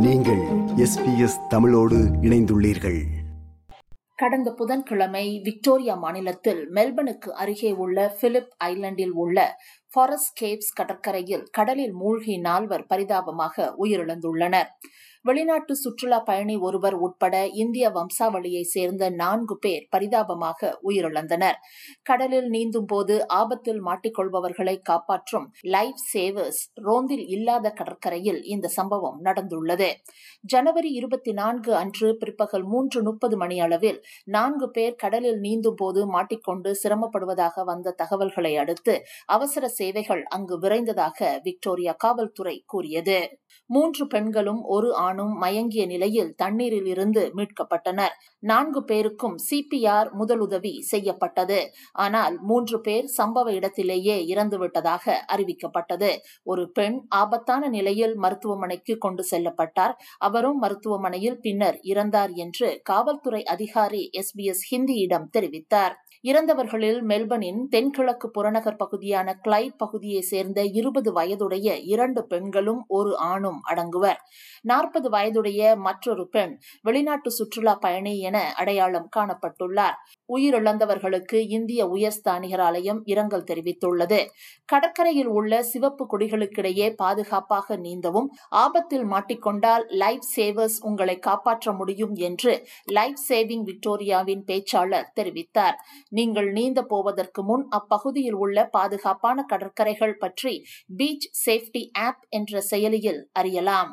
SBS தமிழோடு இணைந்துள்ளீர்கள். கடந்த புதன்கிழமை விக்டோரியா மாநிலத்தில் மெல்பனுக்கு அருகே உள்ள பிலிப் ஐலண்டில் உள்ள ஃபாரஸ்ட் கேப்ஸ் கடற்கரையில் கடலில் மூழ்கி நால்வர் பரிதாபமாக உயிரிழந்துள்ளனர். வெளிநாட்டு சுற்றுலா பயணி ஒருவர் உட்பட இந்திய வம்சாவளியை சேர்ந்த நான்கு பேர் பரிதாபமாக உயிரிழந்தனர். கடலில் நீந்தும் போது ஆபத்தில் மாட்டிக்கொள்பவர்களை காப்பாற்றும் லைஃப் சேவர்ஸ் ரோந்தில் இல்லாத கடற்கரையில் இந்த சம்பவம் நடந்துள்ளது. ஜனவரி இருபத்தி நான்கு அன்று பிற்பகல் மூன்று முப்பது மணி அளவில் நான்கு பேர் கடலில் நீந்தும் போது மாட்டிக்கொண்டு சிரமப்படுவதாக வந்த தகவல்களை அடுத்து அவசர சேவைகள் அங்கு விரைந்ததாக விக்டோரியா காவல்துறை கூறியது. மூன்று பெண்களும் ஒரு ஆணும் மயங்கிய நிலையில் தண்ணீரில் இருந்து மீட்கப்பட்டனர். நான்கு பேருக்கும் சிபிஆர் முதலுதவி செய்யப்பட்டது. ஆனால் மூன்று பேர் சம்பவ இடத்திலேயே இறந்துவிட்டதாக அறிவிக்கப்பட்டது. ஒரு பெண் ஆபத்தான நிலையில் மருத்துவமனைக்கு கொண்டு செல்லப்பட்டார். அவரும் மருத்துவமனையில் பின்னர் இறந்தார் என்று காவல்துறை அதிகாரி எஸ் பி எஸ் ஹிந்தியிடம் தெரிவித்தார். இறந்தவர்களில் மெல்பனின் தென்கிழக்கு புறநகர் பகுதியான கிளைட் பகுதியை சேர்ந்த இருபது வயதுடைய இரண்டு பெண்களும் ஒரு ஆணும் அடங்குவர். நாற்பது நாற்பது வயதுடைய மற்றொரு பெண் வெளிநாட்டு சுற்றுலா பயணி என அடையாளம் காணப்பட்டுள்ளார். உயிரிழந்தவர்களுக்கு இந்திய உயர்ஸ்தானிகர் ஆலயம் இரங்கல் தெரிவித்துள்ளது. கடற்கரையில் உள்ள சிவப்பு கொடிகளுக்கிடையே பாதுகாப்பாக நீந்தவும் ஆபத்தில் மாட்டிக்கொண்டால் லைஃப் சேவர்ஸ் உங்களை காப்பாற்ற முடியும் என்று லைஃப் சேவிங் விக்டோரியாவின் பேச்சாளர் தெரிவித்தார். நீங்கள் நீந்த போவதற்கு முன் அப்பகுதியில் உள்ள பாதுகாப்பான கடற்கரைகள் பற்றி பீச் சேஃப்டி ஆப் என்ற செயலியில் அறியலாம்.